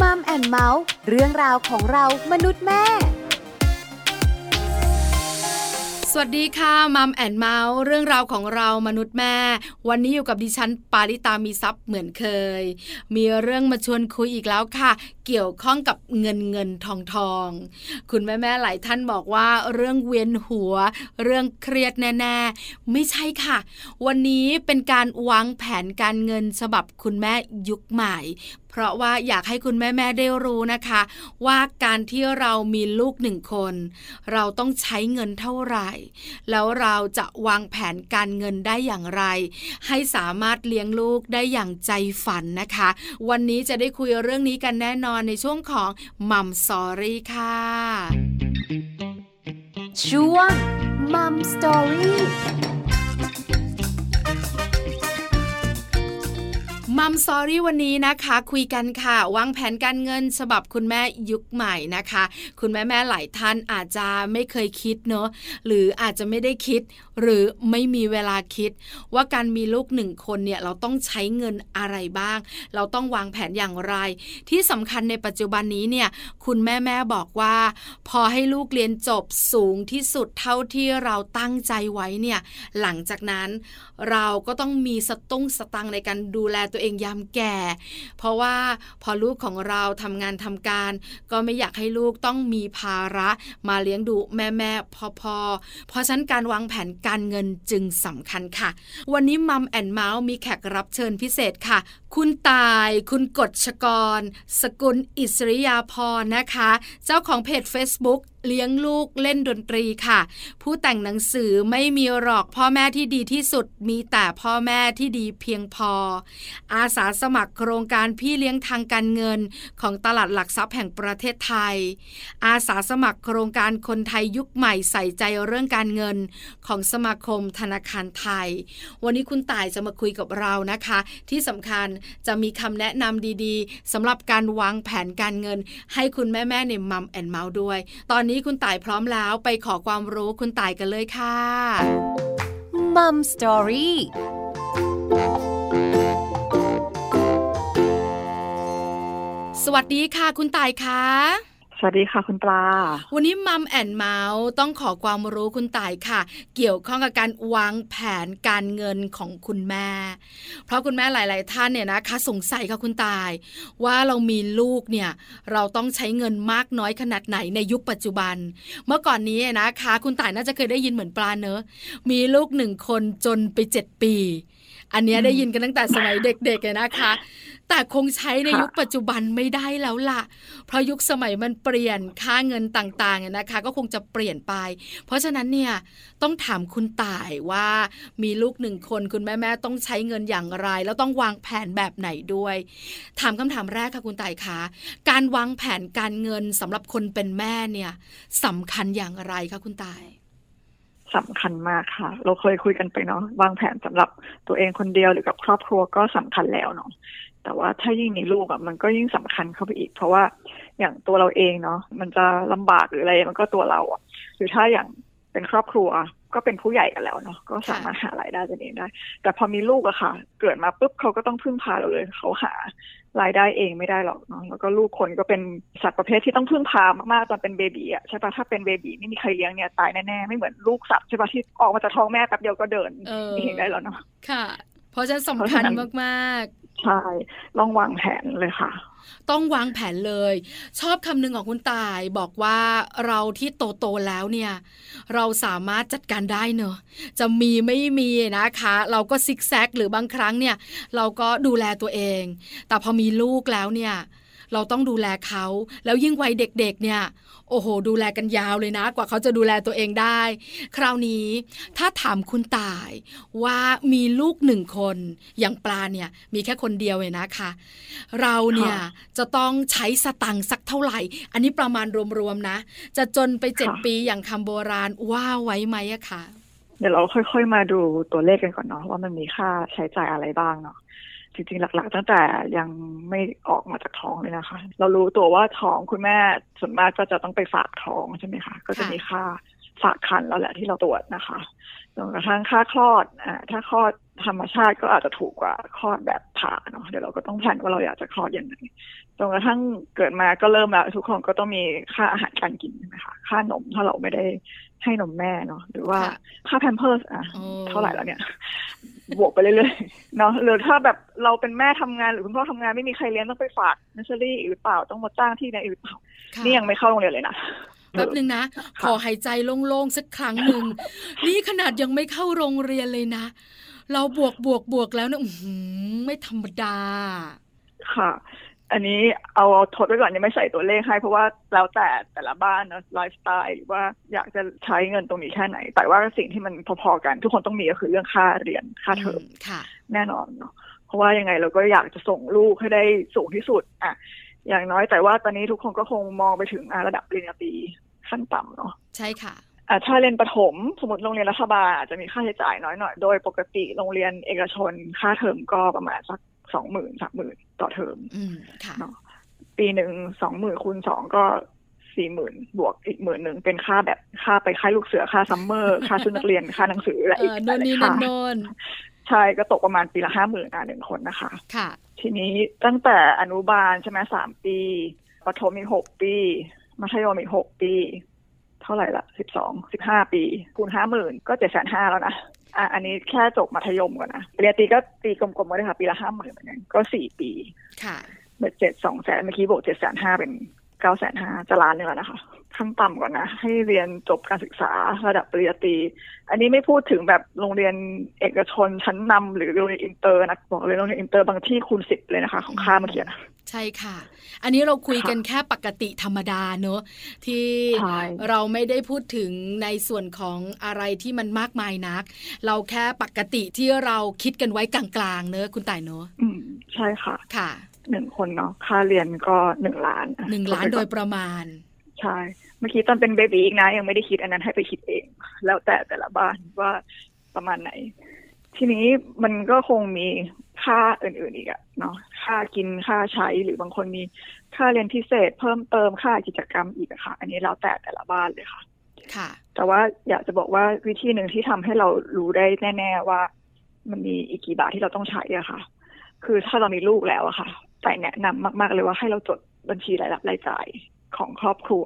Mom and Mouth เรื่องราวของเรามนุษย์แม่ สวัสดีค่ะ Mom and Mouth เรื่องราวของเรามนุษย์แม่ วันนี้อยู่กับดิฉันปาริตามีซัพ์เหมือนเคย มีเรื่องมาชวนคุยอีกแล้วค่ะ เกี่ยวข้องกับเงินเงินทองทอง คุณแม่แม่หลายท่านบอกว่าเรื่องเวียนหัว เรื่องเครียดแน่ๆไม่ใช่ค่ะ วันนี้เป็นการวางแผนการเงินฉบับคุณแม่ยุคใหม่ เพราะว่าอยากให้คุณแม่แม่ได้รู้นะคะ ว่าการที่เรามีลูกหนึ่งคน เราต้องใช้เงินเท่าไหร่ แล้วเราจะวางแผนการเงินได้อย่างไร ให้สามารถเลี้ยงลูกได้อย่างใจฝันนะคะ วันนี้จะได้คุยเรื่องนี้กันแน่นอนในช่วงของมัมสอรี่ค่ะ ช่วงมัมสอรี่ มัมซอรี่วันนี้นะคะ คุยกันค่ะวางแผนการเงินฉบับคุณแม่ยุคใหม่นะคะ คุณแม่แม่หลายท่านอาจจะไม่เคยคิดเนอะหรืออาจจะไม่ได้คิด หรือไม่มีเวลาคิด ว่าการมีลูกหนึ่งคนเนี่ยเราต้องใช้เงินอะไรบ้าง เราต้องวางแผนอย่างไร ที่สำคัญในปัจจุบันนี้เนี่ยคุณแม่แม่บอกว่า พอให้ลูกเรียนจบสูงที่สุดเท่าที่เราตั้งใจไว้เนี่ยหลังจากนั้น เราก็ต้องมีสตุ้งสตังในการดูแลตัวเองยามแก่ เพราะว่าพอลูกของเราทำงานทำการ ก็ไม่อยากให้ลูกต้องมีภาระมาเลี้ยงดูแม่แม่พอพอเพราะฉะนั้นการวางแผนการเงินจึงสำคัญค่ะ วันนี้มัมแอนเมาส์มีแขกรับเชิญพิเศษค่ะ คุณตาย คุณกฎชกร สกุลอิสริยาพรนะคะ เจ้าของเพจ Facebook เลี้ยงลูกเล่นดนตรีค่ะ ผู้แต่งหนังสือไม่มีหรอกพ่อแม่ที่ดีที่สุด มีแต่พ่อแม่ที่ดีเพียงพอ อาสาสมัครโครงการพี่เลี้ยงทางการเงิน ของตลาดหลักทรัพย์แห่งประเทศไทย อาสาสมัครโครงการคนไทยยุคใหม่ใส่ใจเรื่องการเงิน ของสมาคมธนาคารไทย วันนี้คุณต่ายจะมาคุยกับเรานะคะ ที่สำคัญจะมีคำแนะนำดีๆสำหรับการวางแผนการเงิน ให้คุณแม่ๆใน Mom and Mouth ด้วย ตอนนี้คุณต่ายพร้อมแล้วไปขอความรู้คุณต่ายกันเลยค่ะ Mom Story สวัสดีค่ะ คุณต่ายค่ะ สวัสดีค่ะคุณปลา วันนี้ Mom and Mouth ต้องขอความรู้คุณต่ายค่ะ เกี่ยวข้องกับการวางแผนการเงินของคุณแม่ เพราะคุณแม่หลาย ๆ ท่านเนี่ยนะคะสงสัยค่ะคุณต่าย ว่าเรามีลูกเนี่ยเราต้องใช้เงินมากน้อยขนาดไหนในยุคปัจจุบัน เมื่อก่อนนี้นะคะ คุณต่ายน่าจะเคยได้ยินเหมือนปลาเนอะมีลูกหนึ่งคนจนไปเจ็ดปี อันนี้ได้ยินกันตั้งแต่สมัยเด็กๆเลยนะคะ แต่คงใช้ในยุคปัจจุบันไม่ได้แล้วล่ะ เพราะยุคสมัยมันเปลี่ยนค่าเงินต่างๆนะคะ ก็คงจะเปลี่ยนไป เพราะฉะนั้นเนี่ยต้องถามคุณต่ายว่ามีลูกหนึ่งคนคุณแม่แม่ต้องใช้เงินอย่างไร แล้วต้องวางแผนแบบไหนด้วย ถามคำถามแรกค่ะคุณต่ายคะการวางแผนการเงินสำหรับคนเป็นแม่เนี่ยสำคัญอย่างไรคะคุณต่าย สำคัญมากค่ะ เราเคยคุยกันไปเนาะวางแผนสำหรับตัวเองคนเดียวหรือกับครอบครัวก็สำคัญแล้วเนาะแต่ว่าถ้ายิ่งมีลูกอะมันก็ยิ่งสำคัญเข้าไปอีก เพราะว่าอย่างตัวเราเองเนาะมันจะลำบากหรืออะไรมันก็ตัวเราอะหรือถ้าอย่างเป็นครอบครัว ก็เป็นผู้ใหญ่กันแล้วเนาะก็สามารถหารายได้ตัวเองได้ แต่พอมีลูกอะค่ะ เกิดมาปุ๊บเขาก็ต้องพึ่งพาเราเลยเขาหารายได้เองไม่ได้หรอกเนาะแล้วก็ลูกคนก็เป็นสัตว์ประเภทที่ต้องพึ่งพามากๆตอนเป็นเบบีอะใช่ปะถ้าเป็นเบบีไม่มีใครเลี้ยงเนี่ยตายแน่ๆไม่เหมือนลูกสัตว์ใช่ปะที่ออกมาจากท้องแม่แป๊บเดียวก็เดินเองได้แล้วเนาะค่ะ เพราะฉะนั้นสำคัญมาก ใช่ ต้องวางแผนเลยค่ะ ต้องวางแผนเลย ชอบคำนึงของคุณตายบอกว่าเราที่โตโตแล้วเนี่ย เราสามารถจัดการได้เนอะจะมีไม่มีนะคะ เราก็ซิกแซกหรือบางครั้งเนี่ย เราก็ดูแลตัวเอง แต่พอมีลูกแล้วเนี่ย เราต้องดูแลเขา แล้วยิ่งวัยเด็กๆเนี่ยโอ้โห ดูแลกันยาวเลยนะ กว่าเขาจะดูแลตัวเองได้ คราวนี้ถ้าถามคุณตายว่ามีลูกหนึ่งคน อย่างปลาเนี่ยมีแค่คนเดียวเลยนะคะ เราเนี่ยจะต้องใช้สตังค์สักเท่าไหร่ อันนี้ประมาณรวมๆนะ จะจนไปเจ็ดปีอย่างคำโบราณว่าไว้ไหมอะคะเดี๋ยวเราค่อยๆ มาดูตัวเลขกันก่อนเนาะว่ามันมีค่าใช้จ่ายอะไรบ้างเนาะ จริงๆ หลักๆ ตั้งแต่ยังไม่ออกมาจากท้องเลยนะคะ เรารู้ตัวว่าท้องคุณแม่ส่วนมากก็จะต้องไปฝากท้องใช่ไหมคะ ก็จะมีค่า ฝากคันแล้วแหละที่เราตรวจนะคะจนกระทั่งค่าคลอดอ่าถ้าคลอดธรรมชาติก็อาจจะถูกกว่าคลอดแบบผ่าเนาะเดี๋ยวเราก็ต้องแพลนว่าเราอยากจะคลอดยังไงจนกระทั่งเกิดมาก็เริ่มแล้วทุกคนก็ต้องมีค่าอาหารการกินใช่ไหมคะค่านมถ้าเราไม่ได้ให้นมแม่เนาะหรือว่าค่ะค่าแพมเพิร์สอะโอ้เท่าไหร่แล้วเนี่ย บวกไปเรื่อยๆเนาะหรือถ้าแบบเราเป็นแม่ทำงานหรือคุณพ่อทำงานไม่มีใครเลี้ยงต้องไปฝากนัสเซอรี่หรือเปล่าต้องมาจ้างที่ไหนหรือเปล่าค่ะนี่ยังไม่เข้าโรงเรียนเลยนะ แป๊บหนึ่งนะ ขอหายใจโล่งๆสักครั้งหนึ่งนี่ขนาดยังไม่เข้าโรงเรียนเลยนะ เราบวกบวกบวกแล้วเนี่ยอื้อหือไม่ธรรมดา ค่ะ อันนี้เอาเอาทดไว้ก่อนยังไม่ใส่ตัวเลขให้ เพราะว่าแล้วแต่แต่ละบ้านเนอะไลฟ์สไตล์ว่าอยากจะใช้เงินตรงนี้แค่ไหน แต่ว่าสิ่งที่มันพอๆกัน ทุกคนต้องมีก็คือเรื่องค่าเรียนค่าเทอมค่ะแน่นอนเนาะเพราะว่ายังไงเราก็อยากจะส่งลูกให้ได้สูงที่สุด อะอย่างน้อยแต่ว่าตอนนี้ทุกคนก็คงมองไปถึงอะระดับปริญญาตรี ขั้นต่ำเนาะใช่ค่ะอะถ้าเรียนประถมสมมติโรงเรียนรัฐบาลอาจจะมีค่าใช้จ่ายน้อยหน่อย โดยปกติโรงเรียนเอกชนค่าเทอมก็ประมาณสักสองหมื่นสามหมื่นต่อเทอมอืมค่ะเนาะปีหนึ่งสองหมื่นคูณสองก็สี่หมื่นบวกอีกหมื่นหนึ่งเป็นค่าแบบค่าไปค่ายลูกเสือค่าซัมเมอร์ค่าชุดนักเรียนค่าหนังสืออะไรเออีกอหโน่นลายนี่ๆนั่ค่านโน่นใช่ก็ตกประมาณปีละห้าหมื่นอะหนึ่งคนนะคะ ค่ะ ทีนี้ตั้งแต่อนุบาลใช่ไหมสามปีประถมอีกหกปี มัธยมอีกหกปี เท่าไหร่ละสิบสองสิบห้าปี คูณห้าหมื่นก็เจ็ดแสนห้าแล้วนะอะอันนี้แค่จบมัธยมก่อนนะปริญญาตรีก็ตีกลมๆก็ได้ค่ะปีละห้าหมื่นเหมือนกันก็สี่ปี ค่ะเบ็ดเจ็ดสองแสนเมื่อกี้บวกเจ็ดแสนห้าเป็นเก้าแสนห้าจะล้านหนึ่งแล้วนะคะขั้นต่ำก่อนนะ ให้เรียนจบการศึกษาระดับปริญญาตรีอันนี้ไม่พูดถึงแบบโรงเรียนเอกชนชั้นนำหรือโรงเรียนอินเตอร์นะบอกเลยโรงเรียนอินเตอร์บางที่คูณสิบเลยนะคะ ของค่าเมื่อกี้นะ ใช่ค่ะ อันนี้เราคุยกันแค่ปกติธรรมดาเนอะที่ใช่เราไม่ได้พูดถึงในส่วนของอะไรที่มันมากมายนัก เราแค่ปกติที่เราคิดกันไว้กลางๆ เนอะคุณต่ายเนอะอืมใช่ค่ะค่ะหนึ่งคนเนาะค่าเรียนก็หนึ่งล้านอะหนึ่งล้านโดยประมาณ ใช่ เมื่อกี้ตอนเป็นเบบีอีกนะ ยังไม่ได้คิดอันนั้นให้ไปคิดเอง แล้วแต่แต่ละบ้านว่าประมาณไหน ทีนี้มันก็คงมี ค่าอื่นๆอีกอะเนาะค่ากินค่าใช้หรือบางคนมีค่าเรียนพิเศษ เพิ่มเติมค่ากิจกรรมอีกอะค่ะ อันนี้แล้วแต่แต่ละบ้านเลยค่ะ ค่ะ แต่ว่าอยากจะบอกว่าวิธีหนึ่งที่ทำให้เรารู้ได้แน่ ๆว่า มันมีอีกกี่บาทที่เราต้องใช้อะค่ะ คือถ้าเรามีลูกแล้วอะค่ะ แต่แนะนำมาก ๆเลยว่าให้เราจดบัญชีรายรับรายจ่ายของครอบครัว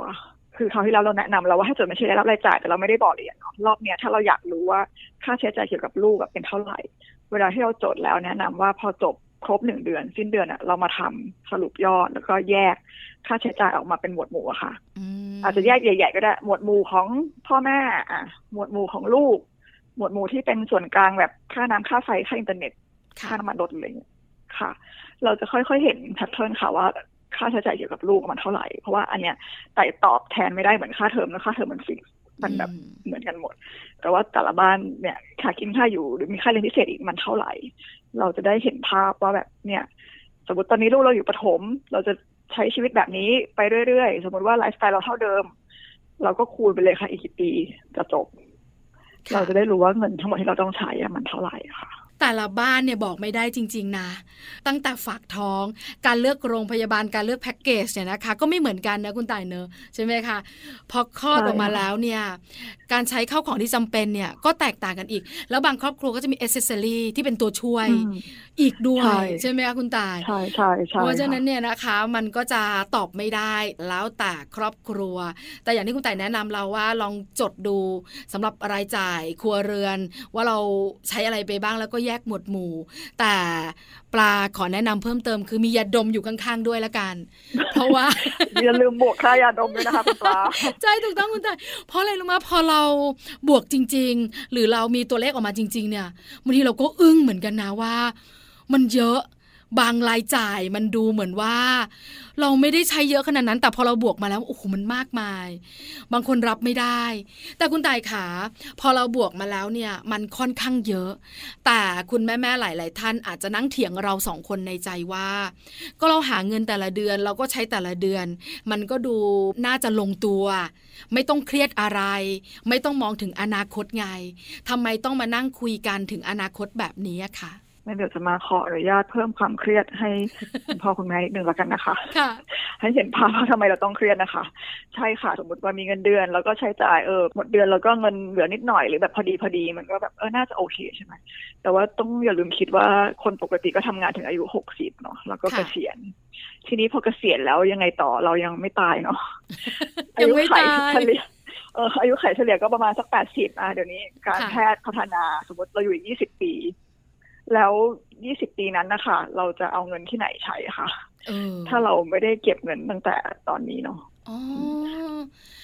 คือคราวที่แล้วเราแนะนำเราว่าให้จดบัญชีรายรับรายจ่ายแต่เราไม่ได้บอกละเอียดเนาะรอบเนี้ยถ้าเราอยากรู้ว่าค่าใช้จ่ายเกี่ยวกับลูกอะเป็นเท่าไหร่ เวลาที่เราจดแล้วแนะนำว่าพอจบครบหนึ่งเดือน สิ้นเดือนอะเรามาทำสรุปยอดแล้วก็แยกค่าใช้จ่ายออกมาเป็นหมวดหมู่อะค่ะอืมอาจจะแยกใหญ่ ๆ ก็ได้ หมวดหมู่ของพ่อแม่อะหมวดหมู่ของลูก หมวดหมู่ที่เป็นส่วนกลางแบบค่าน้ำค่าไฟค่าอินเทอร์เน็ตค่ะค่าน้ำมันรถอะไรอย่างเงี้ยค่ะ เราจะค่อยๆเห็น pattern ค่ะว่าค่าใช้จ่ายเกี่ยวกับลูกมันเท่าไหร่ เพราะว่าอันเนี้ยไต่ตอบแทนไม่ได้เหมือนค่าเทอมแล้วค่าเทอมมัน fix มันแบบอืมเหมือนกันหมด แต่ว่าแต่ละบ้านเนี่ย ค่ากินค่าอยู่ หรือมีค่าเรียนพิเศษอีกมันเท่าไหร่ เราจะได้เห็นภาพว่าแบบเนี่ย สมมติตอนนี้ลูกเราอยู่ประถม เราจะใช้ชีวิตแบบนี้ไปเรื่อยๆ สมมติว่าไลฟ์สไตล์เราเท่าเดิม เราก็คูณไปเลยค่ะอีกกี่ปีจะจบค่ะเราจะได้รู้ว่าเงินทั้งหมดที่เราต้องใช้อะมันเท่าไหร่ค่ะ แต่ละบ้านเนี่ยบอกไม่ได้จริง ๆ นะ ตั้งแต่ฝากท้อง การเลือกโรงพยาบาลการเลือกแพ็กเกจเนี่ยนะคะ ก็ไม่เหมือนกันนะคุณต่ายเนอะใช่ไหมคะพอคลอดใช่ออกมาค่ะแล้วเนี่ยการใช้ข้าวของที่จำเป็นเนี่ยก็แตกต่างกันอีก แล้วบางครอบครัวก็จะมีเอเซอรี่ที่เป็นตัวช่วยอืมอีกด้วยใช่ใช่ไหมคะคุณต่ายใช่ใช่ใช่เพราะฉะนั้นค่เนี่ยนะคะมันก็จะตอบไม่ได้แล้วแต่ครอบครัว แต่อย่างที่คุณต่ายแนะนำเราว่าลองจดดูสำหรับรายจ่ายครัวเรือน ว่าเราใช้อะไรไปบ้างแล้วก็แยกหมวดหมู่ แต่ปลาขอแนะนำเพิ่มเติมคือมียาดมอยู่ข้างๆด้วยละกัน เพราะว่าอย่าลืมบวกค่ายาดมด้วยนะคะคุณปลาใช่ถูกต้องคุณต่ายเพราะอะไรรู้ไหมพอเราบวกจริง ๆ หรือเรามีตัวเลขออกมาจริง ๆ เนี่ยบางทีเราก็อึ้งเหมือนกันนะว่า มันเยอะ บางรายจ่ายมันดูเหมือนว่า เราไม่ได้ใช้เยอะขนาดนั้น แต่พอเราบวกมาแล้วโอ้โหมันมากมาย บางคนรับไม่ได้ แต่คุณตายขา พอเราบวกมาแล้วเนี่ยมันค่อนข้างเยอะ แต่คุณแม่ๆหลาย ๆ ท่านอาจจะนั่งเถียงเราสองคนในใจว่า ก็เราหาเงินแต่ละเดือนเราก็ใช้แต่ละเดือน มันก็ดูน่าจะลงตัว ไม่ต้องเครียดอะไร ไม่ต้องมองถึงอนาคตไงทำไมต้องมานั่งคุยกันถึงอนาคตแบบนี้อะคะ งั้นเดี๋ยวจะมาขออนุญาตเพิ่มความเครียดให้คุณพ่อคุณแม่นิดนึงแล้วกันนะคะค่ะให้เห็นภาพว่าทำไมเราต้องเครียดนะคะ ใช่ค่ะสมมติว่ามีเงินเดือน แล้วก็ใช้จ่ายเออหมดเดือนแล้วก็เงินเหลือนิดหน่อยหรือแบบพอดีพอดีมันก็แบบเออน่าจะโอเคใช่ไหมแต่ว่าต้องอย่าลืมคิดว่าคนปกติก็ทำงานถึงอายุหกสิบเนาะแล้วก็ค่ะเกษียณทีนี้พอเกษียณแล้วยังไงต่อเรายังไม่ตายเนาะอายังยุไม่ไขตายเฉลี่ยเอออายุไขเฉลี่ยก็ประมาณสักแปดสิบอะเดี๋ยวนี้การค่ะแพทย์พัฒนาสมมติเราอยู่อีกยี่สิบปี แล้วยี่สิบปีนั้นนะคะ เราจะเอาเงินที่ไหนใช้คะเออถ้าเราไม่ได้เก็บเงินตั้งแต่ตอนนี้เนาะอ๋อ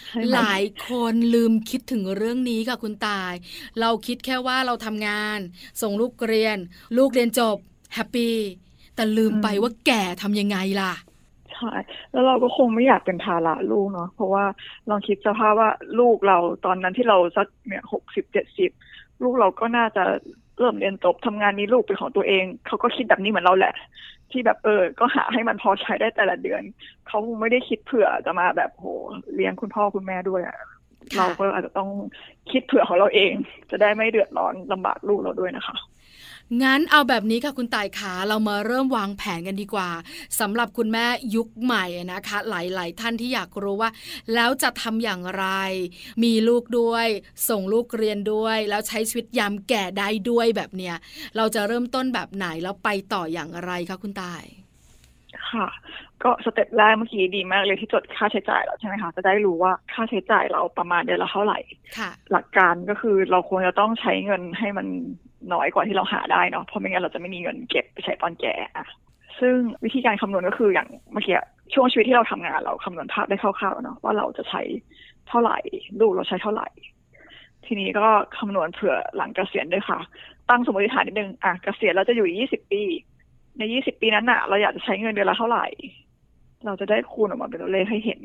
ใช่ไหมหลายคนลืมคิดถึงเรื่องนี้ค่ะคุณตาย เราคิดแค่ว่าเราทำงาน ส่งลูกเรียน ลูกเรียนจบแฮปปี้แต่ลืมไปว่าแก่ทำยังไงล่ะใช่แล้วเราก็คงไม่อยากเป็นภาระลูกเนาะเพราะว่าลองคิดสภาพว่าลูกเราตอนนั้นที่เราสักเนี่ยหกสิบเจ็ดสิบลูกเราก็น่าจะ เริ่มเรียนจบทำงานมีลูกเป็นของตัวเอง เขาก็คิดแบบนี้เหมือนเราแหละ ที่แบบเออ ก็หาให้มันพอใช้ได้แต่ละเดือน เขาไม่ได้คิดเผื่อจะมาแบบโหเลี้ยงคุณพ่อคุณแม่ด้วยอะ่ะเราก็อาจจะต้องคิดเผื่อของเราเอง จะได้ไม่เดือดร้อนลำบากลูกเราด้วยนะคะ งั้นเอาแบบนี้ค่ะคุณตายขาเรามาเริ่มวางแผนกันดีกว่าสำหรับคุณแม่ยุคใหม่นะคะ หลาย ๆ ท่านที่อยากรู้ว่า แล้วจะทำอย่างไร มีลูกด้วย ส่งลูกเรียนด้วย แล้วใช้ชีวิตยามแก่ได้ด้วยแบบเนี้ยเราจะเริ่มต้นแบบไหนแล้วไปต่ออย่างไรคะคุณตาย ค่ะ ก็สเต็ปแรกเมื่อกี้ดีมากเลยที่จดค่าใช้จ่ายแล้วใช่ไหมคะจะได้รู้ว่าค่าใช้จ่ายเราประมาณเดือนละเท่าไหร่ค่ะหลักการก็คือเราควรจะต้องใช้เงินให้มันน้อยกว่าที่เราหาได้เนาะเพราะไม่งั้นเราจะไม่มีเงินเก็บไปใช้ตอนแก่อะซึ่งวิธีการคำนวณก็คืออย่างเมื่อกี้ช่วงชีวิตที่เราทำงานเราคำนวณภาพได้คร่าวๆเนาะว่าเราจะใช้เท่าไหร่ลูกเราใช้เท่าไหร่ ทีนี้ก็คำนวณเผื่อหลังเกษียณด้วยค่ะ ตั้งสมมติฐานนิดนึงอะเกษียณเราจะอยู่ยี่สิบปี ในยี่สิบปีนั้นน่ะ เราอยากจะใช้เงินเดือนละเท่าไหร่ เราจะได้คูณออกมาเป็นตัวเลขให้เห็น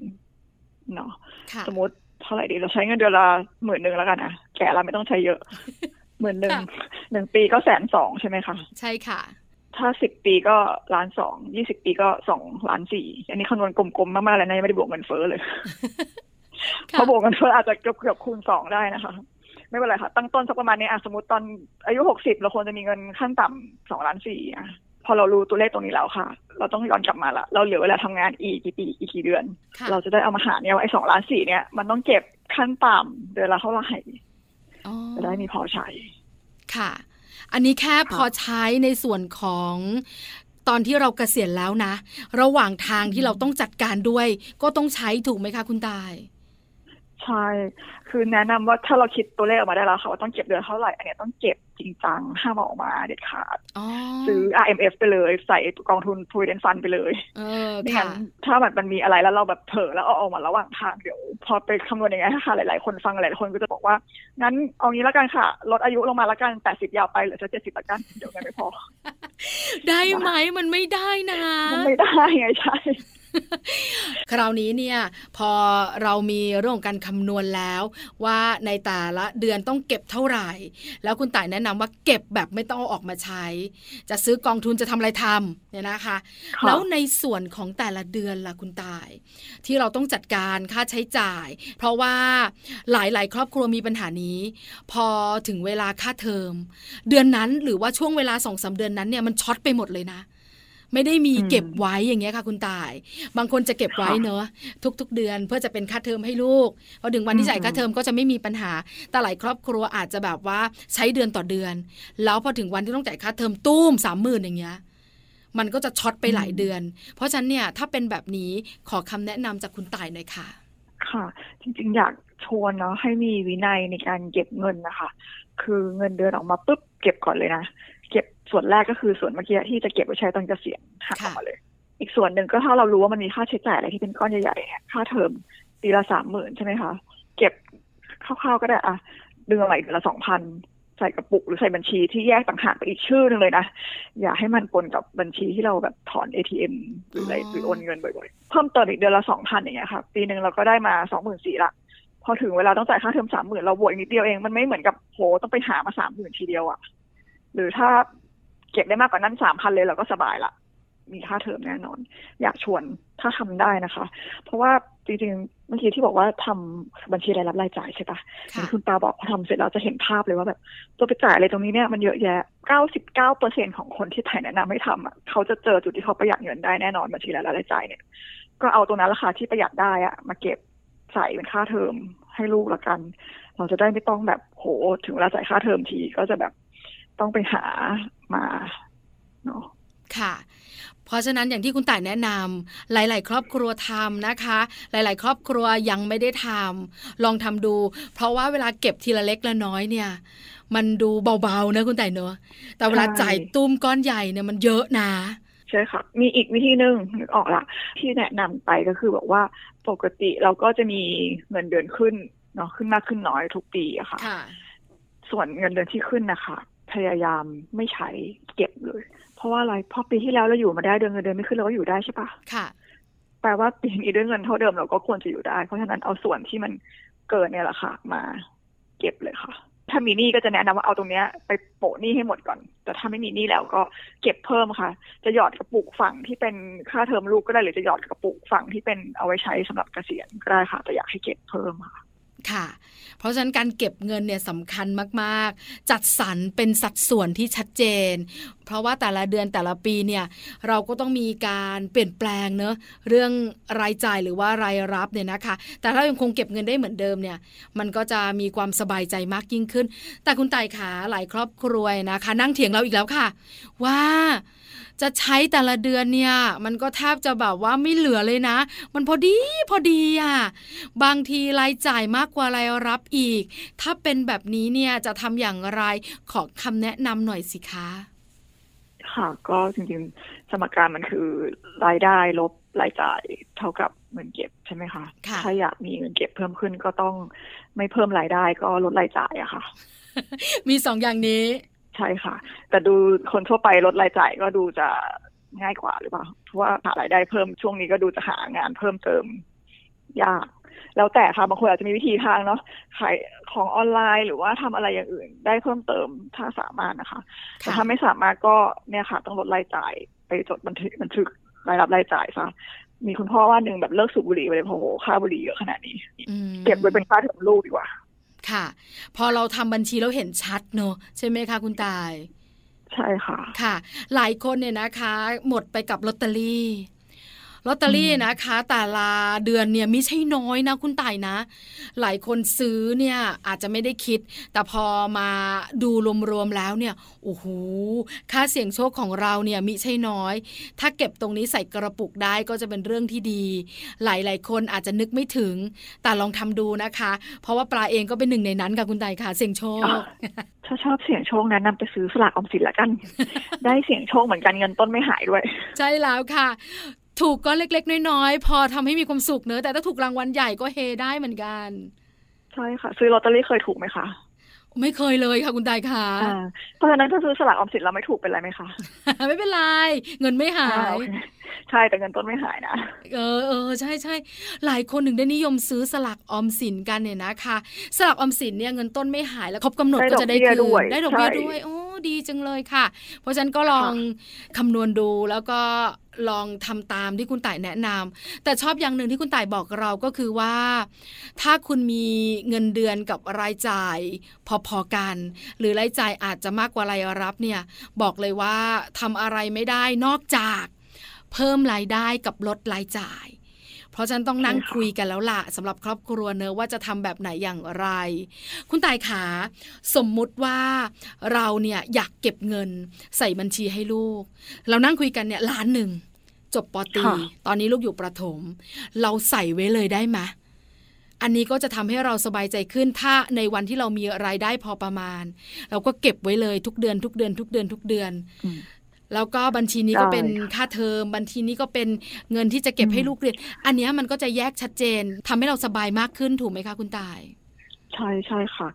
เนาะค่ะสมมติเท่าไหร่ดีเราใช้เงินเดือนละหมื่นหนึ่งแล้วกันนะแก่เราไม่ต้องใช้เยอะหมื่นหนึ่งค่ะหนึ่งปีก็แสนสองใช่ไหมคะใช่ค่ะ ถ้าสิบปีก็ล้านสองยี่สิบปีก็สองล้านสี่อันนี้คำนวณกลมๆมากๆเลยนะยังไม่ได้บวกเงินเฟ้อเลยค่ะเพราะบวกเงินเฟ้ออาจจะเกือบเกือบคูณสองได้นะคะ ไม่เป็นไรค่ะ ตั้งต้นสักประมาณนี้อะสมมติตอนอายุหกสิบเราควรจะมีเงินขั้นต่ำสองล้านสี่อะ พอเรารู้ตัวเลขตรงนี้แล้วค่ะ เราต้องย้อนกลับมาละเราเหลือเวลาทำงานอีกกี่ปีอีกกี่เดือนค่ะเราจะได้เอามาหารเนี่ยว่าไอ้สองล้านสี่เนี่ยมันต้องเก็บขั้นต่ำเดือนละเท่าไหร่อ๋อจะได้มีพอใช้ ค่ะ อันนี้แค่ค่ะพอใช้ในส่วนของตอนที่เราเกษียณแล้วนะ ระหว่างทางที่เราต้องจัดการด้วย ก็ต้องใช้ถูกไหมคะคุณตาย ใช่ คือแนะนำว่าถ้าเราคิดตัวเลขออกมาได้แล้วค่ะว่าต้องเก็บเดือนเท่าไหร่ อันเนี้ยต้องเก็บจริงจังห้ามเอาออกมาเด็ดขาดอ๋อซื้อ RMF ไปเลย ใส่กองทุน Provident Fund ไปเลยเออไม่ค่ะงั้นถ้ามันมันมีอะไรแล้วเราแบบเผลอแล้วเอาออกมาระหว่างทางเดี๋ยว พอไปคำนวณอย่างไงถ้าค่ะหลายๆคนฟังหลายๆคนก็จะบอกว่า งั้นเอางี้แล้วกันค่ะ ลดอายุลงมาแล้วกัน 80 ยาวไปเหลือจะ70แล้วกัน เดี๋ยวเงินไม่พอ ได้ไหมมันไม่ได้นะ มันไม่ได้ไงใช่ คราวนี้เนี่ยพอเรามีเรื่องของการคำนวณแล้ว ว่าในแต่ละเดือนต้องเก็บเท่าไหร่ แล้วคุณต่ายแนะนำว่าเก็บแบบไม่ต้องเอาออกมาใช้ จะซื้อกองทุนจะทำอะไรทำเนี่ยนะคะค่ะแล้วในส่วนของแต่ละเดือนล่ะคุณตาย ที่เราต้องจัดการค่าใช้จ่าย เพราะว่าหลาย ๆ ครอบครัวมีปัญหานี้ พอถึงเวลาค่าเทอม เดือนนั้นหรือว่าช่วงเวลาสองสาเดือนนั้นเนี่ยมันช็อตไปหมดเลยนะ ไม่ได้มีอืมเก็บไว้อย่างเงี้ยค่ะ คุณตาย บางคนจะเก็บไว้ค่ะเนอะทุก ๆ เดือนเพื่อจะเป็นค่าเทอมให้ลูกพอถึงวันที่จ่ายอืมค่าเทอมก็จะไม่มีปัญหา แต่หลายครอบครัวอาจจะแบบว่าใช้เดือนต่อเดือน แล้วพอถึงวันที่ต้องจ่ายค่าเทอมตุ้มสามหมื่นอย่างเงี้ยมันก็จะช็อตไปหลายเดือน เพราะฉะนั้นเนี่ยถ้าเป็นแบบนี้ขอคำแนะนำจากคุณต่ายหน่อยค่ะ ค่ะ จริงๆ อยากชวนเนาะให้มีวินัยในการเก็บเงินนะคะ คือเงินเดือนออกมาปุ๊บเก็บก่อนเลยนะเก็บ ส่วนแรกก็คือส่วนเมื่อกี้ที่จะเก็บไว้ใช้ตอนเกษียณหักออกมาเลย อีกส่วนหนึ่งก็ถ้าเรารู้ว่ามันมีค่าใช้จ่ายอะไรที่เป็นก้อนใหญ่ๆเนี่ยค่าเทอมปีละสามหมื่นใช่ไหมคะเก็บคร่าวๆก็ได้อะเดือนละอีกเดือนละสองพันใส่กระปุกหรือใส่บัญชีที่แยกต่างหากไปอีกชื่อหนึงเลยนะ อย่าให้มันปนกับบัญชีที่เราแบบถอน ATM หรืออะไรอ๋อหรือโอนเงินบ่อยๆ เพิ่มเติมอีกเดือนละสองพันอย่างเงี้ยค่ะ ปีหนึ่งเราก็ได้มาสองหมื่นสี่ละพอถึงเวลาต้องจ่ายค่าเทอมสามหมื่นเราบวกอีกนิดเดียวเอง มันไม่เหมือนกับโหต้องไปหามาสามหมื่นทีเดียวอะหรือถ้า เก็บได้มากกว่านั้นสามพันเลยเราก็สบายละมีค่าเทอมแน่นอน อยากชวนถ้าทำได้นะคะ เพราะว่าจริงๆเมื่อกี้ที่บอกว่าทำบัญชีรายรับรายจ่ายใช่ปะค่ะคุณตาบอกพอทำเสร็จแล้วจะเห็นภาพเลยว่าแบบตัวไปจ่ายอะไรตรงนี้เนี่ยมันเยอะแยะ 99เปอร์เซ็นของคนที่ไทยแนะนำให้ทำอะเขาจะเจอจุดที่เขาประหยัดเงินได้แน่นอนบัญชีรายรับรายจ่ายเนี่ยก็เอาตรงนั้นราคาที่ประหยัดได้อะมาเก็บใส่เป็นค่าเทอมให้ลูกละกัน เราจะได้ไม่ต้องแบบโหถึงเวลาจ่ายค่าเทอมทีก็จะแบบ ต้องไปหามาเนาะค่ะเพราะฉะนั้นอย่างที่คุณต่ายแนะนำหลาย ๆ ครอบครัวทำนะคะ หลาย ๆ ครอบครัวยังไม่ได้ทำลองทำดู เพราะว่าเวลาเก็บทีละเล็กละน้อยเนี่ย มันดูเบา ๆ นะคุณต่ายเนอะแต่เวลาจ่ายตุ้มก้อนใหญ่เนี่ยมันเยอะนะใช่ค่ะมีอีกวิธีหนึ่งนึกออกละที่แนะนำไปก็คือบอกว่าปกติเราก็จะมีเงินเดือนขึ้นเนาะขึ้นมากขึ้นน้อยทุกปีอะค่ะค่ะส่วนเงินเดือนที่ขึ้นนะคะ พยายามไม่ใช้เก็บเลย เพราะว่าอะไรเพราะปีที่แล้วเราอยู่มาได้เดือนเงินเดือนไม่ขึ้นเราก็อยู่ได้ใช่ปะค่ะ แปลว่าปีนี้ด้วยเงินเท่าเดิมเราก็ควรจะอยู่ได้ เพราะฉะนั้นเอาส่วนที่มันเกินเนี่ยแหละค่ะ มาเก็บเลยค่ะ ถ้ามีหนี้ก็จะแนะนำว่าเอาตรงเนี้ยไปโปะหนี้ให้หมดก่อน แต่ถ้าไม่มีหนี้แล้วก็เก็บเพิ่มค่ะ จะหยอดกระปุกฝั่งที่เป็นค่าเทอมลูกก็ได้หรือจะหยอดกระปุกฝั่งที่เป็นเอาไว้ใช้สำหรับเกษียณก็ได้ค่ะแต่อยากให้เก็บเพิ่มค่ะ ค่ะ เพราะฉะนั้นการเก็บเงินเนี่ยสำคัญมาก ๆ จัดสรรเป็นสัดส่วนที่ชัดเจน เพราะว่าแต่ละเดือนแต่ละปีเนี่ยเราก็ต้องมีการเปลี่ยนแปลงเนอะเรื่องรายจ่ายหรือว่ารายรับเนี่ยนะคะ แต่ถ้ายังคงเก็บเงินได้เหมือนเดิมเนี่ยมันก็จะมีความสบายใจมากยิ่งขึ้น แต่คุณไต่ขาหลายครอบครัวนะคะ นั่งเถียงเราอีกแล้วค่ะ ว่า จะใช้แต่ละเดือนเนี่ยมันก็แทบจะแบบว่าไม่เหลือเลยนะ มันพอดีพอดีอะบางทีรายจ่ายมากกว่ารายรับอีก ถ้าเป็นแบบนี้เนี่ยจะทำอย่างไรขอคำแนะนำหน่อยสิคะค่ะก็จริงๆสมการมันคือรายได้ลบรายจ่ายเท่ากับเงินเก็บใช่ไหมคะค่ะถ้าอยากมีเงินเก็บเพิ่มขึ้นก็ต้องไม่เพิ่มรายได้ก็ลดรายจ่ายอะค่ะ มีสองอย่างนี้ ใช่ค่ะ แต่ดูคนทั่วไปลดรายจ่ายก็ดูจะง่ายกว่าหรือเปล่า เพราะว่าหารายได้เพิ่มช่วงนี้ก็ดูจะหางานเพิ่มเติมยาก แล้วแต่ค่ะบางคนอาจจะมีวิธีทางเนาะขายของออนไลน์หรือว่าทำอะไรอย่างอื่น ได้เพิ่มเติมถ้าสามารถนะคะแต่ค่ะถ้าไม่สามารถก็เนี่ยค่ะ ต้องลดรายจ่ายไปจดบันทึกบันทึกรายรับรายจ่ายซะมีคุณพ่อว่าหนึ่งแบบเลิกสูบบุหรี่ไปเลยเพราะโหค่าบุหรี่เยอะขนาดนี้อืมเก็บไว้เป็นค่าเทอมลูกดีกว่า ค่ะ พอเราทำบัญชีแล้วเห็นชัดเนอะใช่ไหมคะคุณตาย ใช่ค่ะ ค่ะ หลายคนเนี่ยนะคะ หมดไปกับลอตเตอรี่ ลอตเตอรี่อืมนะคะ แต่ละเดือนเนี่ยไม่ใช่น้อยนะคุณต่ายนะ หลายคนซื้อเนี่ยอาจจะไม่ได้คิด แต่พอมาดูรวมๆแล้วเนี่ยโอ้โหค่าเสี่ยงโชคของเราเนี่ยมิใช่น้อย ถ้าเก็บตรงนี้ใส่กระปุกได้ก็จะเป็นเรื่องที่ดี หลายๆ คนอาจจะนึกไม่ถึง แต่ลองทำดูนะคะ เพราะว่าปลาเองก็เป็นหนึ่งในนั้นค่ะคุณต่ายค่ะ เสี่ยงโชคอะถ้าชอบเสี่ยงโชคแนะนำไปซื้อสลากออมสินละกัน ได้เสี่ยงโชคเหมือนกันเงินต้นไม่หายด้วย ใช่แล้วค่ะ ถูกก็เล็ก ๆ น้อยๆ พอทำให้มีความสุขเนอะแต่ถ้าถูกรางวัลใหญ่ก็เฮได้เหมือนกัน ใช่ค่ะ ซื้อลอตเตอรี่เคยถูกไหมคะไม่เคยเลยค่ะคุณตายค่ะอ่าเพราะฉะนั้นถ้าซื้อสลากออมสินเราไม่ถูกเป็นไรไหมคะ ไม่เป็นไร เงินไม่หาอ่ายโอเคใช่แต่เงินต้นไม่หายนะ เออเออใช่ใช่หลายคนถึงได้นิยมซื้อสลักออมสินกันเนี่ยนะคะ สลักออมสินเนี่ยเงินต้นไม่หายแล้วครบกำหนดได้ก็จะได้ดอกเบี้ยคืด้วยนได้ดอกเบี้ยใช่ด้วยโอ้ ดีจังเลยค่ะ เพราะฉะนั้นก็ลองคำนวณดูแล้วก็ลองทำตามที่คุณต่ายแนะนำแต่ชอบอย่างหนึ่งที่คุณต่ายบอกเราก็คือว่า ถ้าคุณมีเงินเดือนกับรายจ่ายพอๆกัน หรือรายจ่ายอาจจะมากกว่ารายรับเนี่ยบอกเลยว่าทำอะไรไม่ได้นอกจาก เพิ่มรายได้กับลดรายจ่าย เพราะฉะนั้นต้องนั่งใช่ค่ะคุยกันแล้วล่ะสำหรับครอบครัวเนอะว่าจะทำแบบไหนอย่างไร คุณตายขาสมมุติว่าเราเนี่ยอยากเก็บเงินใส่บัญชีให้ลูก เรานั่งคุยกันเนี่ยล้านหนึ่งจบปอตรีตอนนี้ลูกอยู่ประถม เราใส่ไว้เลยได้ไหมอันนี้ก็จะทำให้เราสบายใจขึ้นถ้าในวันที่เรามีรายได้พอประมาณ เราก็เก็บไว้เลยทุกเดือนทุกเดือนทุกเดือนทุกเดือนอืม แล้วก็บัญชีนี้ก็ได้เป็นค่ะค่าเทอม บัญชีนี้ก็เป็นเงินที่จะเก็บอืมให้ลูกเรียน อันเนี้ยมันก็จะแยกชัดเจนทำให้เราสบายมากขึ้นถูกไหมคะคุณตาย ใช่ใช่ค่ะ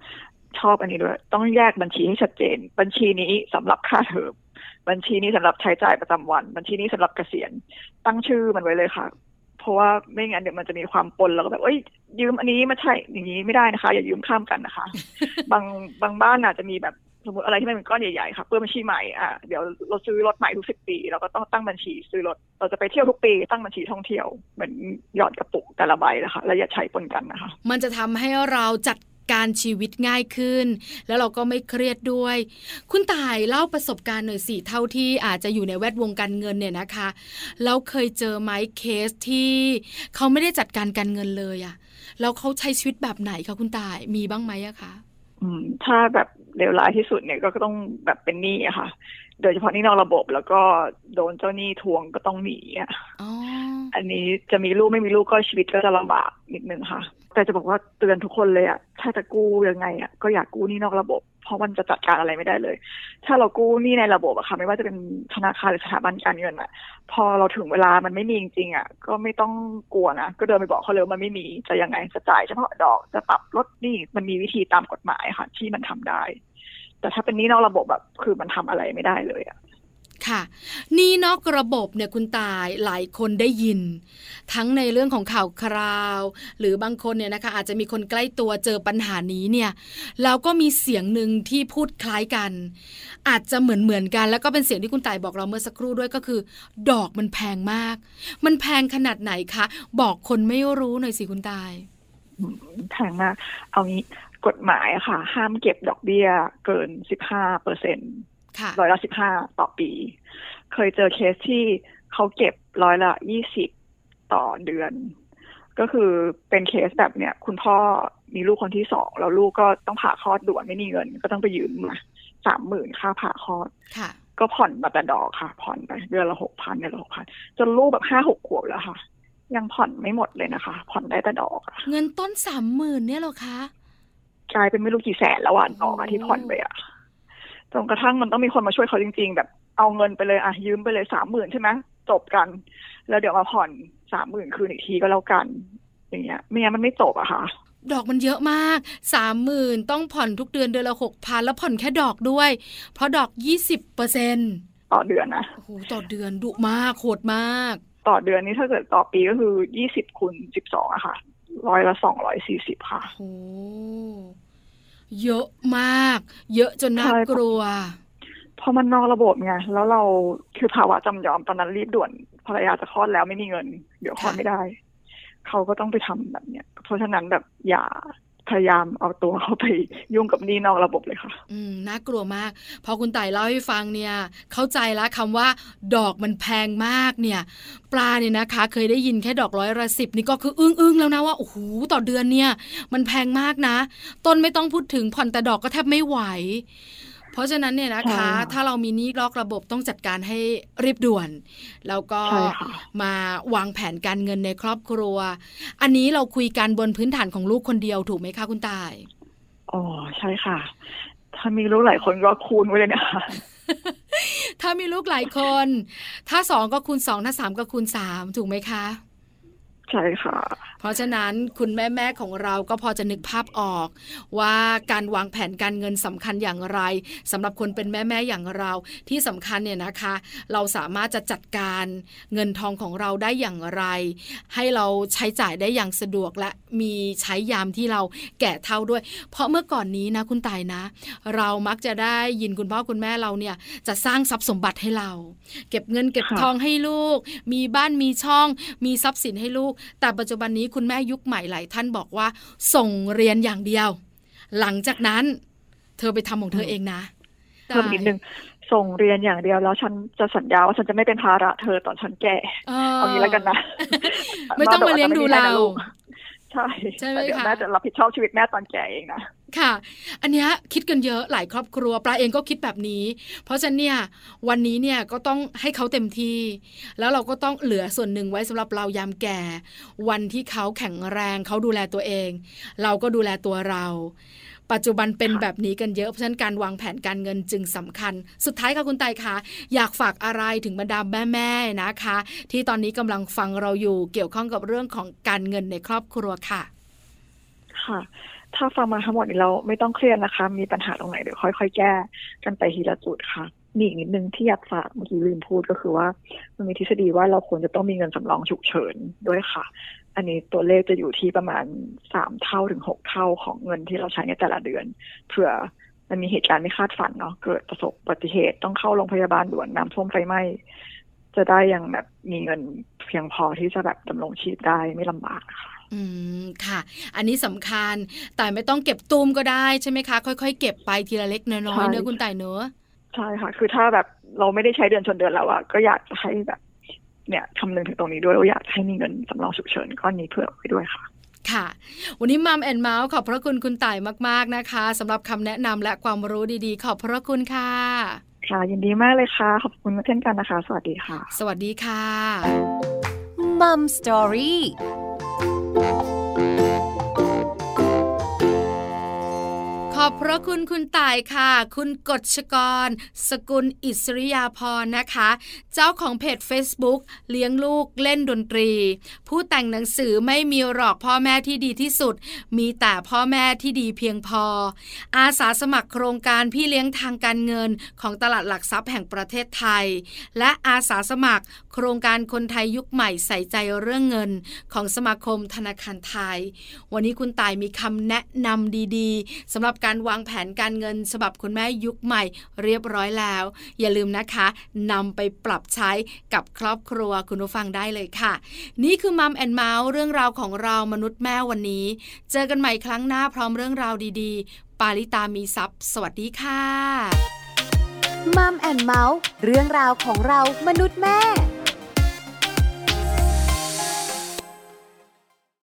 ชอบอันนี้ด้วย ต้องแยกบัญชีให้ชัดเจน บัญชีนี้สำหรับค่าเทอมบัญชีนี้สำหรับใช้จ่ายประจำวัน บัญชีนี้สำหรับเกษียณ ตั้งชื่อมันไว้เลยค่ะ เพราะว่าไม่งั้นเดี๋ยวมันจะมีความปนแล้วก็แบบเอ้ย ยืมอันนี้มาใช่อย่างนี้ไม่ได้นะคะ อย่ายืมข้ามกันนะคะ บางบางบ้านอาจจะมีแบบ สมมติอะไรที่มันเป็นก้อนใหญ่ๆค่ะเพื่อบัญชีใหม่อะเดี๋ยวเราซื้อรถใหม่ทุกสิบปี เราก็ต้องตั้งบัญชีซื้อรถเราจะไปเที่ยวทุกปี ตั้งบัญชีท่องเที่ยวเหมือนหยอดกระปุกแต่ละใบนะคะและอย่าใช้ปนกันนะคะ มันจะทำให้เราจัดการชีวิตง่ายขึ้น แล้วเราก็ไม่เครียดด้วย คุณตายเล่าประสบการณ์หน่อยสิเท่าที่อาจจะอยู่ในแวดวงการเงินเนี่ยนะคะแล้วเคยเจอไหมเคสที่เขาไม่ได้จัดการการเงินเลยอะแล้วเขาใช้ชีวิตแบบไหนคะคุณตายมีบ้างไหมอะคะอืมถ้าแบบ เลวร้ายที่สุดเนี่ยก็ต้องแบบเป็นหนี้อะค่ะ โดยเฉพาะหนี้นอกระบบแล้วก็โดนเจ้าหนี้ทวงก็ต้องหนีอะอ๋ออันนี้จะมีลูกไม่มีลูกก็ชีวิตก็จะลำบากนิดนึงค่ะ แต่จะบอกว่าเตือนทุกคนเลยอะถ้าจะกู้ยังไงอะก็อยากกู้หนี้นอกระบบ เพราะมันจะจัดการอะไรไม่ได้เลย ถ้าเรากู้หนี้ในระบบอะค่ะไม่ว่าจะเป็นธนาคารหรือสถาบันการเงินอะพอเราถึงเวลามันไม่มีจริงๆอะก็ไม่ต้องกลัวนะก็เดินไปบอกเขาเลยว่ามันไม่มีจะยังไงจะจ่ายเฉพาะดอกจะปรับลดหนี้มันมีวิธีตามกฎหมายค่ะที่มันทำได้ แต่ถ้าเป็นหนี้นอกระบบแบบคือมันทำอะไรไม่ได้เลยอะค่ะหนี่นอกระบบเนี่ยคุณตายหลายคนได้ยิน ทั้งในเรื่องของข่าวคราว หรือบางคนเนี่ยนะคะอาจจะมีคนใกล้ตัวเจอปัญหานี้เนี่ยแล้วก็มีเสียงหนึ่งที่พูดคล้ายกัน อาจจะเหมือนเหมือนกัน แล้วก็เป็นเสียงที่คุณตายบอกเราเมื่อสักครู่ด้วยก็คือ ดอกมันแพงมาก มันแพงขนาดไหนคะ บอกคนไม่รู้หน่อยสิคุณตายอืมแพงมากเอางี้ กฎหมายอะค่ะ ห้ามเก็บดอกเบี้ยเกินสิบห้าเปอร์เซ็นต์ค่ะร้อยละสิบห้าต่อปี เคยเจอเคสที่เขาเก็บร้อยละยี่สิบต่อเดือน ก็คือเป็นเคสแบบเนี้ยคุณพ่อมีลูกคนที่สองแล้วลูกก็ต้องผ่าคลอดด่วนไม่มีเงิน ก็ต้องไปยืมมาสามหมื่นค่าผ่าคลอดค่ะก็ผ่อนมาแต่ดอกค่ะ ผ่อนไปเดือนละหกพันเดือนละหกพันจนลูกแบบห้าหกขวบแล้วค่ะ ยังผ่อนไม่หมดเลยนะคะ ผ่อนได้แต่ดอกอะเงินต้นสามหมื่นเนี่ยเหรอคะ กลายเป็นไม่รู้กี่แสนแล้วอะดอกอะที่ผ่อนไปอะจนกระทั่งมันต้องมีคนมาช่วยเขาจริง ๆ แบบเอาเงินไปเลยอะยืมไปเลยสามหมื่นใช่ไหมจบกัน แล้วเดี๋ยวมาผ่อนสามหมื่นคืนอีกทีก็แล้วกัน อย่างเงี้ยไม่งั้นมันไม่จบอะค่ะ ดอกมันเยอะมากสามหมื่นต้องผ่อนทุกเดือนเดือนละหกพันแล้วผ่อนแค่ดอกด้วย เพราะดอกยี่สิบเปอร์เซ็นต์ต่อเดือนนะโอ้โหต่อเดือนดุมากโหดมาก ต่อเดือนนี้ถ้าเกิดต่อปีก็คือยี่สิบคูณสิบสองอะค่ะ ร้อยละสองร้อยสี่สิบค่ะโอ้เยอะมาก เยอะจนน่าใช่กลัวเพราะมันนอกระบบไงแล้วเราคือภาวะจำยอมตอนนั้นรีบด่วนภรรยาจะคลอดแล้วไม่มีเงิน เดี๋ยวคลอดค่ะไม่ได้ เขาก็ต้องไปทำแบบเนี้ยเพราะฉะนั้นแบบอย่า พยายามเอาตัวเขาไปยุ่งกับนี่นอกระบบเลยค่ะ อืมน่ากลัวมาก พอคุณไต่เล่าให้ฟังเนี่ย เข้าใจละคำว่า ดอกมันแพงมากเนี่ย ปลาเนี่ยนะคะ เคยได้ยินแค่ดอกร้อยละสิบนี่ก็คืออึ้งอึ้งๆแล้วนะว่าโอ้โหต่อเดือนเนี่ย มันแพงมากนะ ต้นไม่ต้องพูดถึงผ่อนแต่ดอกก็แทบไม่ไหว เพราะฉะนั้นเนี่ยนะคะใช่ค่ะถ้าเรามีหนี้นอกระบบต้องจัดการให้รีบด่วน แล้วก็ใช่ค่ะมาวางแผนการเงินในครอบครัว อันนี้เราคุยกันบนพื้นฐานของลูกคนเดียวถูกไหมคะคุณตายอ๋อใช่ค่ะ ถ้ามีลูกหลายคนก็คูณไว้เลยนะคะถ้ามีลูกหลายคน ถ้าสองก็คูณสองถ้าสามก็คูณสามถูกไหมคะ ใช่ค่ะ เพราะฉะนั้นคุณแม่แม่ของเราก็พอจะนึกภาพออก ว่าการวางแผนการเงินสำคัญอย่างไรสำหรับคนเป็นแม่แม่อย่างเราที่สำคัญเนี่ยนะคะ เราสามารถจะจัดการเงินทองของเราได้อย่างไร ให้เราใช้จ่ายได้อย่างสะดวกและมีใช้ยามที่เราแก่เท่าด้วย เพราะเมื่อก่อนนี้นะคุณตายนะ เรามักจะได้ยินคุณพ่อคุณแม่เราเนี่ยจะสร้างทรัพย์สมบัติให้เรา เก็บเงินเก็บทองให้ลูก มีบ้านมีช่อง มีทรัพย์สินให้ลูกแต่ปัจจุบันนี้คุณแม่ยุคใหม่หลายท่านบอกว่า ส่งเรียนอย่างเดียว หลังจากนั้น เธอไปทำของเธอเองนะเพิ่มนิดนึงส่งเรียนอย่างเดียวแล้วฉันจะสัญญาว่าฉันจะไม่เป็นภาระเธอตอนฉันแก่เอเอางี้แล้วกันนะ ไม่ต้องมาเลี้ยงดูเราใช่ ใช่ไหมแต่เดี๋ยวคะแม่จะรับผิดชอบชีวิตแม่ตอนแก่เองนะ ค่ะ อันเนี้ยคิดกันเยอะหลายครอบครัวปลาเองก็คิดแบบนี้ เพราะฉะนั้นเนี่ยวันนี้เนี่ยก็ต้องให้เขาเต็มที่ แล้วเราก็ต้องเหลือส่วนหนึ่งไว้สำหรับเรายามแก่ วันที่เขาแข็งแรงเขาดูแลตัวเอง เราก็ดูแลตัวเรา ปัจจุบันเป็นแบบนี้กันเยอะเพราะฉะนั้นการวางแผนการเงินจึงสำคัญ สุดท้ายค่ะคุณไตคะอยากฝากอะไรถึงบรรดาแม่ๆนะคะ ที่ตอนนี้กำลังฟังเราอยู่เกี่ยวข้องกับเรื่องของการเงินในครอบครัวค่ะ ค่ะ ถ้าฟังมาทั้งหมดเราไม่ต้องเครียดนะคะ มีปัญหาตรงไหนเดี๋ยวค่อย ๆ แก้กันไปทีละจุดค่ะมีอีกนิดนึงที่อยากฝากเมื่อกี้ลืมพูดก็คือว่า มันมีทฤษฎีว่าเราควรจะต้องมีเงินสำรองฉุกเฉินด้วยค่ะ อันนี้ตัวเลขจะอยู่ที่ประมาณสามเท่าถึงหกเท่าของเงินที่เราใช้ในแต่ละเดือนเผื่อมันมีเหตุการณ์ไม่คาดฝันเนาะเกิดประสบอุบัติเหตุต้องเข้าโรงพยาบาลด่วนน้ำท่วมไฟไหม้จะได้ยังแบบมีเงินเพียงพอที่จะแบบดำรงชีพได้ไม่ลำบากค่ะอืมค่ะ อันนี้สำคัญแต่ไม่ต้องเก็บตุ้มก็ได้ใช่ไหมคะ ค่อยๆ เก็บไปทีละเล็กน้อยๆเนื้อะคุณต่ายเนื้อะใช่ค่ะ คือถ้าแบบเราไม่ได้ใช้เดือนชนเดือนแล้วอะก็อยากจะให้แบบ เนี่ยคำนึงถึงตรงนี้ด้วยว่าอยากให้มีเงินสำรองฉุกเฉินก้อนนี้เผื่อไว้ด้วยค่ะค่ะ วันนี้มัมแอนเมาส์ขอบพระคุณคุณต่ายมาก ๆ นะคะสำหรับคำแนะนำและความรู้ดีๆ ขอบพระคุณค่ะ ค่ะ ยินดีมากเลยค่ะ ขอบคุณเช่นกันนะคะ สวัสดีค่ะ สวัสดีค่ะมัมสตอรี่ ขอบพระคุณคุณต่ายค่ะ คุณกฎชกร สกุลอิสริยาพรนะคะ เจ้าของเพจ Facebook เลี้ยงลูกเล่นดนตรี ผู้แต่งหนังสือไม่มีหรอกพ่อแม่ที่ดีที่สุด มีแต่พ่อแม่ที่ดีเพียงพอ อาสาสมัครโครงการพี่เลี้ยงทางการเงินของตลาดหลักทรัพย์แห่งประเทศไทย และอาสาสมัคร โครงการคนไทยยุคใหม่ใส่ใจเรื่องเงินของสมาคมธนาคารไทย วันนี้คุณตายมีคำแนะนำดีๆสำหรับการวางแผนการเงิน ฉบับคุณแม่ยุคใหม่เรียบร้อยแล้ว อย่าลืมนะคะนำไปปรับใช้กับครอบครัวคุณผู้ฟังได้เลยค่ะ นี่คือมัมแอนเมาส์เรื่องราวของเรามนุษย์แม่วันนี้ เจอกันใหม่ครั้งหน้าพร้อมเรื่องราวดีๆ ปาลิตามีซัพ์สวัสดีค่ะมัมแอนเมาส์เรื่องราวของเรามนุษย์แม่